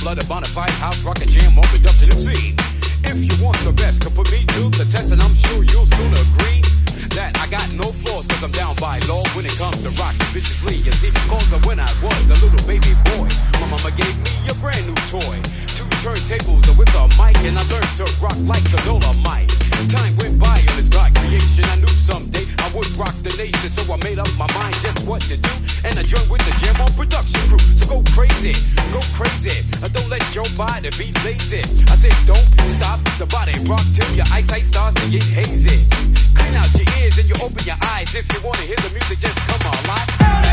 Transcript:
blooded bona fide house rock and jam on production MC. If you want the best, come put me to the test, and I'm sure you'll soon agree that I got no flaws, cause I'm down by law when it comes to rockin' viciously. You see, cause when I was a little baby boy, my mama gave me a brand new toy. Two turntables and with a mic, and I learned to rock like the Dolemite. Time went by on this God creation, I knew someday I would rock the nation, so I made up my mind just what to do. And I joined with the Jam on production crew. So go crazy, go crazy. Let your body be lazy. I said don't stop the body rock till your eyesight starts to get hazy. Clean out your ears and you open your eyes. If you wanna hear the music, just come on